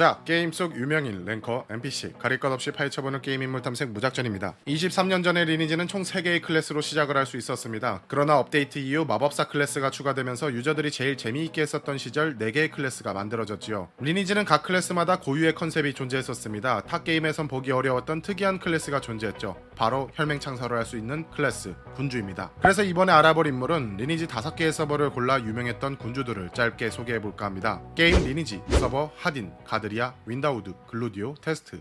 자, 게임 속 유명인, ranker, NPC, 가릴 것 없이 파헤쳐보는 게임 인물 탐색 무작전입니다. 23년 전에 리니지는 총 3개의 클래스로 시작을 할 수 있었습니다. 그러나 업데이트 이후 마법사 클래스가 추가되면서 유저들이 제일 재미있게 했었던 시절 4개의 클래스가 만들어졌지요. 리니지는 각 클래스마다 고유의 컨셉이 존재했었습니다. 타 게임에선 보기 어려웠던 특이한 클래스가 존재했죠. 바로 혈맹 창설을 할 수 있는 클래스, 군주입니다. 그래서 이번에 알아볼 인물은 리니지 5개의 서버를 골라 유명했던 군주들을 짧게 소개해볼까 합니다. 게임 리니지, 서버 하딘, 가드리아, 윈다우드, 글루디오, 테스트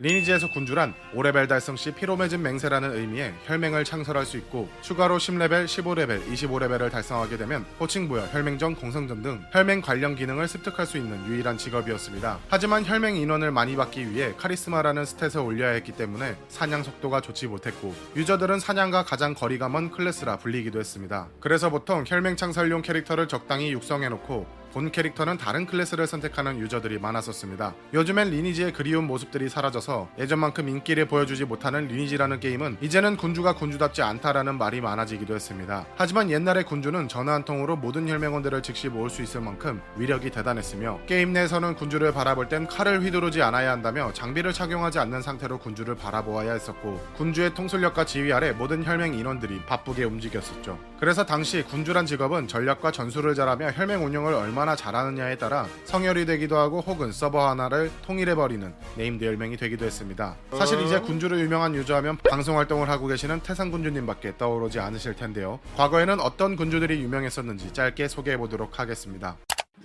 리니지에서 군주란 5레벨 달성 시 피로 맺은 맹세라는 의미의 혈맹을 창설할 수 있고 추가로 10레벨, 15레벨, 25레벨을 달성하게 되면 호칭 부여, 혈맹전, 공성전 등 혈맹 관련 기능을 습득할 수 있는 유일한 직업이었습니다. 하지만 혈맹 인원을 많이 받기 위해 카리스마라는 stat을 올려야 했기 때문에 사냥 속도가 좋지 못했고 유저들은 사냥과 가장 거리가 먼 클래스라 불리기도 했습니다. 그래서 보통 혈맹 창설용 캐릭터를 적당히 육성해놓고 본 캐릭터는 다른 클래스를 선택하는 유저들이 많았었습니다. 요즘엔 리니지의 그리운 모습들이 사라져서 예전만큼 인기를 보여주지 못하는 리니지라는 게임은 이제는 군주가 군주답지 않다라는 말이 많아지기도 했습니다. 하지만 옛날의 군주는 전화 한 통으로 모든 혈맹원들을 즉시 모을 수 있을 만큼 위력이 대단했으며 게임 내에서는 군주를 바라볼 땐 칼을 휘두르지 않아야 한다며 장비를 착용하지 않는 상태로 군주를 바라보아야 했었고 군주의 통솔력과 지휘 아래 모든 혈맹 인원들이 바쁘게 움직였었죠. 그래서 당시 군주란 직업은 전략과 전술을 잘하며 혈맹 운영을 얼마나 얼마나 잘하느냐에 따라 성혈이 되기도 하고 혹은 서버 하나를 통일해버리는 named 혈맹이 되기도 했습니다. 사실 이제 군주로 유명한 유저하면 방송 활동을 하고 계시는 태상 군주님밖에 떠오르지 않으실 텐데요. 과거에는 어떤 군주들이 유명했었는지 짧게 소개해보도록 하겠습니다.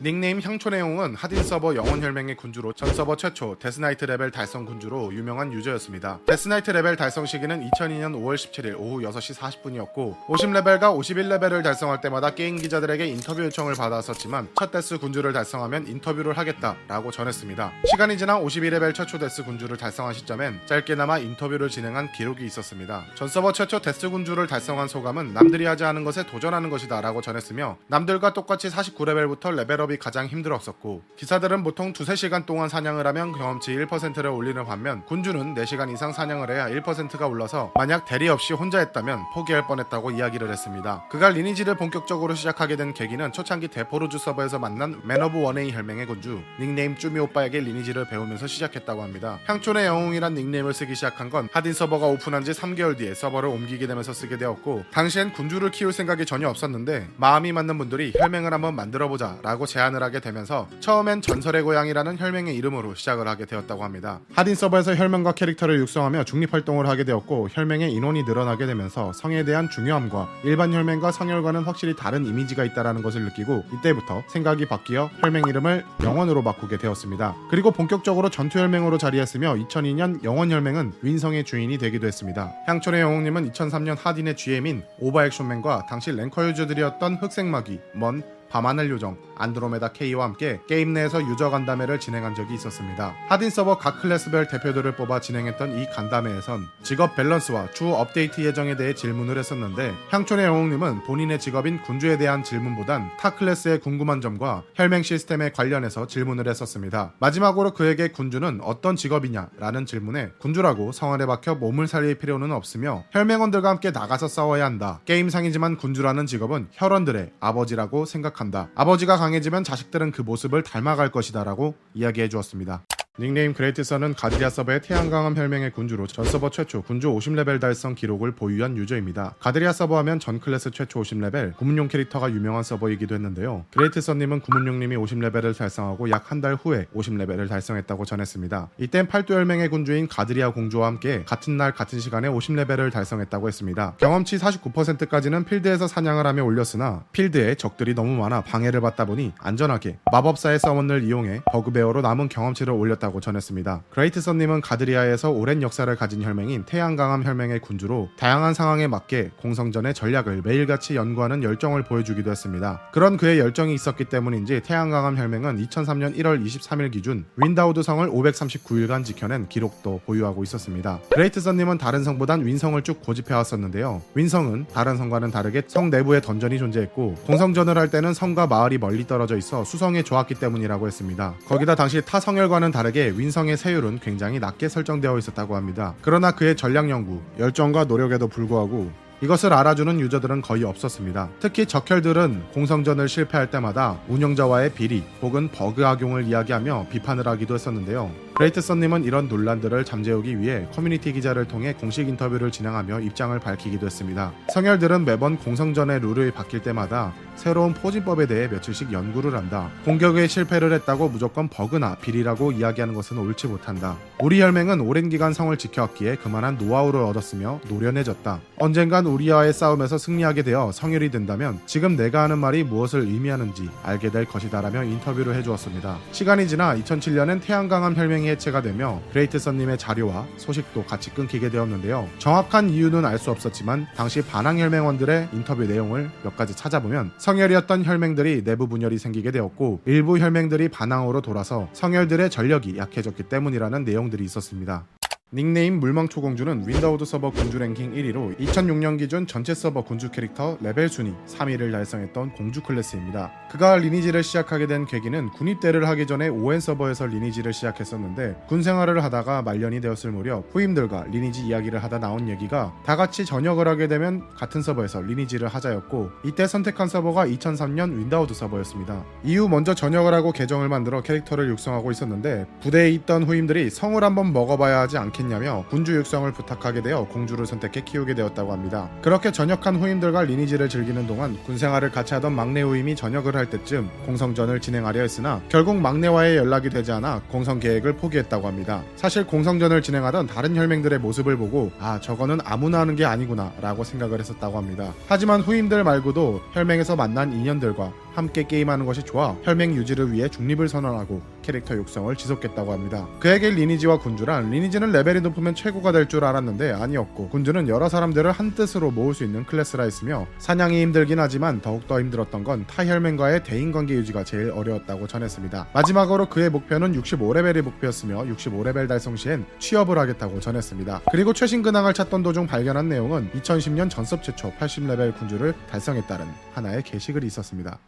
닉네임 향촌의 영웅은 하딘 서버 영원 혈맹의 군주로 전 서버 최초 데스나이트 레벨 달성 군주로 유명한 유저였습니다. 데스나이트 레벨 달성 시기는 2002년 5월 17일 오후 6시 40분이었고 50레벨과 51레벨을 달성할 때마다 게임 기자들에게 인터뷰 요청을 받았었지만 첫 데스 군주를 달성하면 인터뷰를 하겠다라고 전했습니다. 시간이 지나 52레벨 최초 데스 군주를 달성한 시점엔 짧게나마 인터뷰를 진행한 기록이 있었습니다. 전 서버 최초 데스 군주를 달성한 소감은 남들이 하지 않은 것에 도전하는 것이다라고 전했으며 남들과 똑같이 49레벨부터 레벨 업 작업이 가장 힘들었었고 기사들은 보통 두세 시간 동안 사냥을 하면 경험치 1%를 올리는 반면 군주는 4시간 이상 사냥을 해야 1%가 올라서 만약 대리 없이 혼자 했다면 포기할 뻔했다고 이야기를 했습니다. 그가 리니지를 본격적으로 시작하게 된 계기는 초창기 데포르주 서버에서 만난 맨오브 원웨이 혈맹의 군주 닉네임 쭈미 오빠에게 리니지를 배우면서 시작했다고 합니다. 향촌의 영웅이란 닉네임을 쓰기 시작한 건 하딘 서버가 오픈한 지 3개월 뒤에 서버를 옮기게 되면서 쓰게 되었고 당시엔 군주를 키울 생각이 전혀 없었는데 마음이 맞는 분들이 혈맹을 한번 만들어보자 라고 제안을 하게 되면서 처음엔 전설의 고향이라는 혈맹의 이름으로 시작을 하게 되었다고 합니다. 하딘 서버에서 혈맹과 캐릭터를 육성하며 중립 활동을 하게 되었고 혈맹의 인원이 늘어나게 되면서 성에 대한 중요함과 일반 혈맹과 성혈과는 확실히 다른 이미지가 있다는 것을 느끼고 이때부터 생각이 바뀌어 혈맹 이름을 영원으로 바꾸게 되었습니다. 그리고 본격적으로 전투 혈맹으로 자리했으며 2002년 영원 혈맹은 윈성의 주인이 되기도 했습니다. 향촌의 영웅님은 2003년 하딘의 GM인 오버액션맨과 당시 랭커 유저들이었던 흑색마기, 먼, 밤하늘 요정, 안드로메다 K와 함께 게임 내에서 유저 간담회를 진행한 적이 있었습니다. 하딘 서버 각 클래스별 대표들을 뽑아 진행했던 이 간담회에선 직업 밸런스와 추후 업데이트 예정에 대해 질문을 했었는데 향촌의 영웅님은 본인의 직업인 군주에 대한 질문보단 타 클래스의 궁금한 점과 혈맹 시스템에 관련해서 질문을 했었습니다. 마지막으로 그에게 군주는 어떤 직업이냐라는 질문에 군주라고 성안에 박혀 몸을 살릴 필요는 없으며 혈맹원들과 함께 나가서 싸워야 한다. 게임상이지만 군주라는 직업은 혈원들의 아버지라고 생각 한다. 아버지가 강해지면 자식들은 그 모습을 닮아갈 것이다라고 이야기해 주었습니다. 닉네임 그레이트선은 가드리아 서버의 태양강함 혈맹의 군주로 전 서버 최초 군주 50레벨 달성 기록을 보유한 유저입니다. 가드리아 서버 하면 전 클래스 최초 50레벨 구문용 캐릭터가 유명한 서버이기도 했는데요. 그레이트선님은 구문용님이 50레벨을 달성하고 약 한 달 후에 50레벨을 달성했다고 전했습니다. 이땐 팔도 혈맹의 군주인 가드리아 공주와 함께 같은 날 같은 시간에 50레벨을 달성했다고 했습니다. 경험치 49%까지는 필드에서 사냥을 하며 올렸으나 필드에 적들이 너무 많아 방해를 받다 보니 안전하게 마법사의 summon을 이용해 버그베어로 남은 경험치를 올렸다고 있다고 전했습니다. 그레이트 선님은 가드리아에서 오랜 역사를 가진 혈맹인 태양강함 혈맹의 군주로 다양한 상황에 맞게 공성전의 전략을 매일같이 연구하는 열정을 보여주기도 했습니다. 그런 그의 열정이 있었기 때문인지 태양강함 혈맹은 2003년 1월 23일 기준 윈다우드 성을 539일간 지켜낸 기록도 보유하고 있었습니다. 그레이트 선님은 다른 성보단 윈성을 쭉 고집해왔었는데요. 윈성은 다른 성과는 다르게 성 내부에 던전이 존재했고 공성전을 할 때는 성과 마을이 멀리 떨어져 있어 수성에 좋았기 때문이라고 했습니다. 거기다 당시 타 성혈과는 다르게 다르게 윈성의 세율은 굉장히 낮게 설정되어 있었다고 합니다. 그러나 그의 전략 연구, 열정과 노력에도 불구하고 이것을 알아주는 유저들은 거의 없었습니다. 특히 적혈들은 공성전을 실패할 때마다 운영자와의 비리 혹은 버그 악용을 이야기하며 비판을 하기도 했었는데요. 그레이트 썬님은 이런 논란들을 잠재우기 위해 커뮤니티 기자를 통해 공식 인터뷰를 진행하며 입장을 밝히기도 했습니다. 성혈들은 매번 공성전의 룰을 바뀔 때마다 새로운 포진법에 대해 며칠씩 연구를 한다. 공격에 실패를 했다고 무조건 버그나 비리라고 이야기하는 것은 옳지 못한다. 우리 혈맹은 오랜 기간 성을 지켜왔기에 그만한 노하우를 얻었으며 노련해졌다. 언젠간 우리와의 싸움에서 승리하게 되어 성혈이 된다면 지금 내가 하는 말이 무엇을 의미하는지 알게 될 것이다라며 인터뷰를 해주었습니다. 시간이 지나 2007년엔 태양강암 혈맹이 해체가 되며 그레이트 선님의 자료와 소식도 같이 끊기게 되었는데요. 정확한 이유는 알 수 없었지만 당시 반왕 혈맹원들의 인터뷰 내용을 몇 가지 찾아보면 성혈이었던 혈맹들이 내부 분열이 생기게 되었고 일부 혈맹들이 반왕으로 돌아서 성혈들의 전력이 약해졌기 때문이라는 내용들이 있었습니다. 닉네임 물망초 공주는 윈다우드 서버 군주 랭킹 1위로 2006년 기준 전체 서버 군주 캐릭터 레벨 순위 3위를 달성했던 공주 클래스입니다. 그가 리니지를 시작하게 된 계기는 군입대를 하기 전에 오웬 서버에서 리니지를 시작했었는데 군 생활을 하다가 말년이 되었을 무렵 후임들과 리니지 이야기를 하다 나온 얘기가 다 같이 전역을 하게 되면 같은 서버에서 리니지를 하자였고 이때 선택한 서버가 2003년 윈다우드 서버였습니다. 이후 먼저 전역을 하고 계정을 만들어 캐릭터를 육성하고 있었는데 부대에 있던 후임들이 성을 한번 먹어봐야 하지 않겠 않겠냐며 군주 육성을 부탁하게 되어 공주를 선택해 키우게 되었다고 합니다. 그렇게 전역한 후임들과 리니지를 즐기는 동안 군 생활을 같이 하던 막내 후임이 전역을 할 때쯤 공성전을 진행하려 했으나 결국 막내와의 연락이 되지 않아 공성 계획을 포기했다고 합니다. 사실 공성전을 진행하던 다른 혈맹들의 모습을 보고 아 저거는 아무나 하는 게 아니구나 라고 생각을 했었다고 합니다. 하지만 후임들 말고도 혈맹에서 만난 인연들과 함께 게임하는 것이 좋아 혈맹 유지를 위해 중립을 선언하고 캐릭터 육성을 지속했다고 합니다. 그에게 리니지와 군주란 리니지는 레벨이 높으면 최고가 될 줄 알았는데 아니었고 군주는 여러 사람들을 한 뜻으로 모을 수 있는 클래스라 했으며 사냥이 힘들긴 하지만 더욱더 힘들었던 건 타 혈맹과의 대인관계 유지가 제일 어려웠다고 전했습니다. 마지막으로 그의 목표는 65레벨이 목표였으며 65레벨 달성 시엔 취업을 하겠다고 전했습니다. 그리고 최신 근황을 찾던 도중 발견한 내용은 2010년 전섭 최초 80레벨 군주를 달성했다는 하나의 게시글이 있었습니다.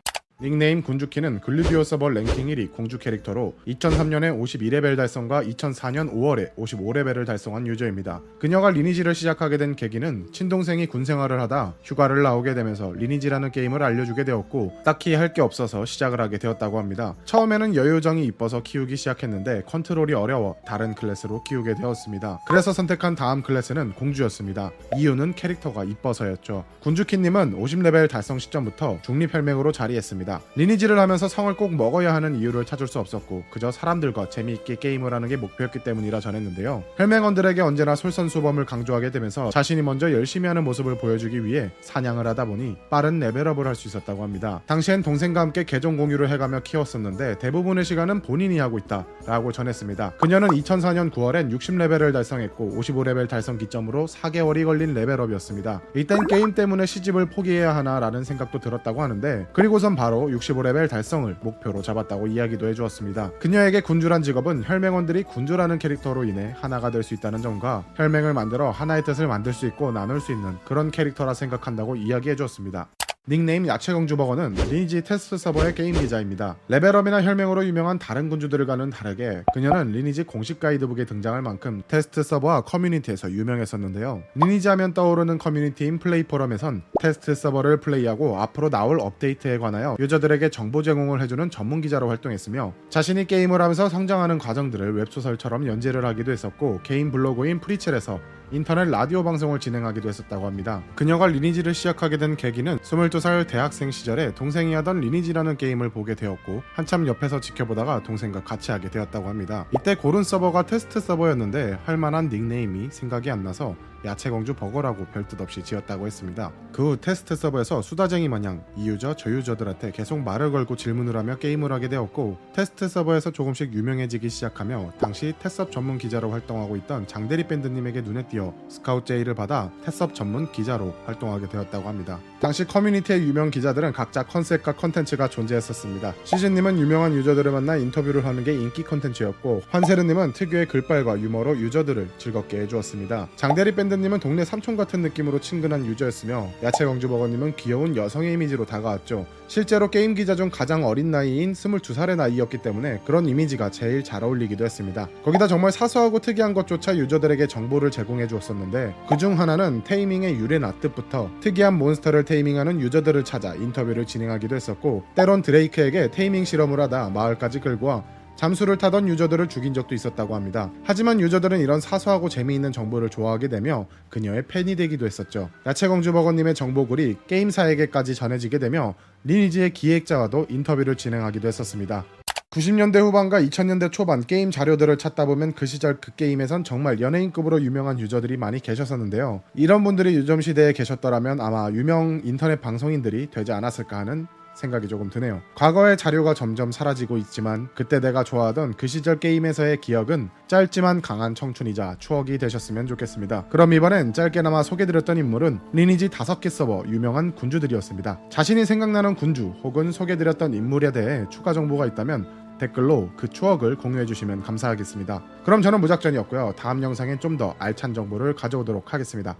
닉네임 군주키는 글루디오 서버 랭킹 1위 공주 캐릭터로 2003년에 52레벨 달성과 2004년 5월에 55레벨을 달성한 유저입니다. 그녀가 리니지를 시작하게 된 계기는 친동생이 군 생활을 하다 휴가를 나오게 되면서 리니지라는 게임을 알려주게 되었고 딱히 할 게 없어서 시작을 하게 되었다고 합니다. 처음에는 여요정이 이뻐서 키우기 시작했는데 컨트롤이 어려워 다른 클래스로 키우게 되었습니다. 그래서 선택한 다음 클래스는 공주였습니다. 이유는 캐릭터가 이뻐서였죠. 군주키님은 50레벨 달성 시점부터 중립혈맹으로 자리했습니다. 있습니다. 리니지를 하면서 성을 꼭 먹어야 하는 이유를 찾을 수 없었고 그저 사람들과 재미있게 게임을 하는 게 목표였기 때문이라 전했는데요. 혈맹원들에게 언제나 솔선수범을 강조하게 되면서 자신이 먼저 열심히 하는 모습을 보여주기 위해 사냥을 하다 보니 빠른 레벨업을 할 수 있었다고 합니다. 당시엔 동생과 함께 계정 공유를 해가며 키웠었는데 대부분의 시간은 본인이 하고 있다 라고 전했습니다. 그녀는 2004년 9월엔 60레벨을 달성했고 55레벨 달성 기점으로 4개월이 걸린 레벨업이었습니다. 이땐 게임 때문에 시집을 포기해야 하나 라는 생각도 들었다고 하는데 그리고선 바로 65레벨 달성을 목표로 잡았다고 이야기도 해주었습니다. 그녀에게 군주란 직업은 혈맹원들이 군주라는 캐릭터로 인해 하나가 될 수 있다는 점과 혈맹을 만들어 하나의 뜻을 만들 수 있고 나눌 수 있는 그런 캐릭터라 생각한다고 이야기해 주었습니다. 닉네임 야채공주버거는 리니지 테스트 서버의 게임 기자입니다. 레벨업이나 혈맹으로 유명한 다른 군주들과는 다르게 그녀는 리니지 공식 가이드북에 등장할 만큼 테스트 서버와 커뮤니티에서 유명했었는데요. 리니지 하면 떠오르는 커뮤니티인 플레이 포럼에선 테스트 서버를 플레이하고 앞으로 나올 업데이트에 관하여 유저들에게 정보 제공을 해주는 전문 기자로 활동했으며 자신이 게임을 하면서 성장하는 과정들을 웹소설처럼 연재를 하기도 했었고 개인 블로그인 프리첼에서 인터넷 라디오 방송을 진행하기도 했었다고 합니다. 그녀가 리니지를 시작하게 된 계기는 22살 대학생 시절에 동생이 하던 리니지라는 게임을 보게 되었고 한참 옆에서 지켜보다가 동생과 같이 하게 되었다고 합니다. 이때 고른 서버가 테스트 서버였는데 할만한 닉네임이 생각이 안 나서 야채공주 버거라고 별뜻 없이 지었다고 했습니다. 그 후 테스트 서버에서 수다쟁이 마냥 이 유저 저 유저들한테 계속 말을 걸고 질문을 하며 게임을 하게 되었고 테스트 서버에서 조금씩 유명해지기 시작하며 당시 테섭 전문 기자로 활동하고 있던 장대리 밴드님에게 눈에 띄어 스카우트 제의를 받아 테섭 전문 기자로 활동하게 되었다고 합니다. 당시 커뮤니티의 유명 기자들은 각자 컨셉과 컨텐츠가 존재했었습니다. 시즌님은 유명한 유저들을 만나 인터뷰를 하는 게 인기 컨텐츠였고 환세르님은 특유의 글빨과 유머로 유저들을 즐겁게 해주었습니다. 장대리 밴드 샌드님은 동네 삼촌 같은 느낌으로 친근한 유저였으며 야채 공주버거님은 귀여운 여성의 이미지로 다가왔죠. 실제로 게임 기자 중 가장 어린 나이인 22살의 나이였기 때문에 그런 이미지가 제일 잘 어울리기도 했습니다. 거기다 정말 사소하고 특이한 것조차 유저들에게 정보를 제공해 주었었는데 그중 하나는 taming의 유래나 뜻부터 특이한 몬스터를 taming하는 유저들을 찾아 인터뷰를 진행하기도 했었고 때론 드레이크에게 taming 실험을 하다 마을까지 끌고 와 잠수를 타던 유저들을 죽인 적도 있었다고 합니다. 하지만 유저들은 이런 사소하고 재미있는 정보를 좋아하게 되며 그녀의 팬이 되기도 했었죠. 야채공주 버거님의 정보글이 게임사에게까지 전해지게 되며 리니지의 기획자와도 인터뷰를 진행하기도 했었습니다. 90년대 후반과 2000년대 초반 게임 자료들을 찾다 보면 그 시절 그 게임에선 정말 연예인급으로 유명한 유저들이 많이 계셨었는데요. 이런 분들이 요즘 시대에 계셨더라면 아마 유명 인터넷 방송인들이 되지 않았을까 하는 생각이 조금 드네요. 과거의 자료가 점점 사라지고 있지만 그때 내가 좋아하던 그 시절 게임에서의 기억은 짧지만 강한 청춘이자 추억이 되셨으면 좋겠습니다. 그럼 이번엔 짧게나마 소개드렸던 인물은 리니지 5개 서버 유명한 군주들이었습니다. 자신이 생각나는 군주 혹은 소개드렸던 인물에 대해 추가 정보가 있다면 댓글로 그 추억을 공유해 주시면 감사하겠습니다. 그럼 저는 무작전이었고요. 다음 영상엔 좀 더 알찬 정보를 가져오도록 하겠습니다.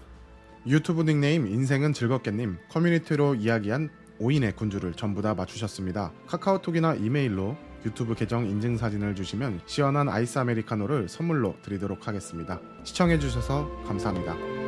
유튜브 닉네임 인생은 즐겁게님 커뮤니티로 이야기한 5인의 군주를 전부 다 맞추셨습니다. 카카오톡이나 이메일로 유튜브 계정 인증 사진을 주시면 시원한 아이스 아메리카노를 선물로 드리도록 하겠습니다. 시청해주셔서 감사합니다.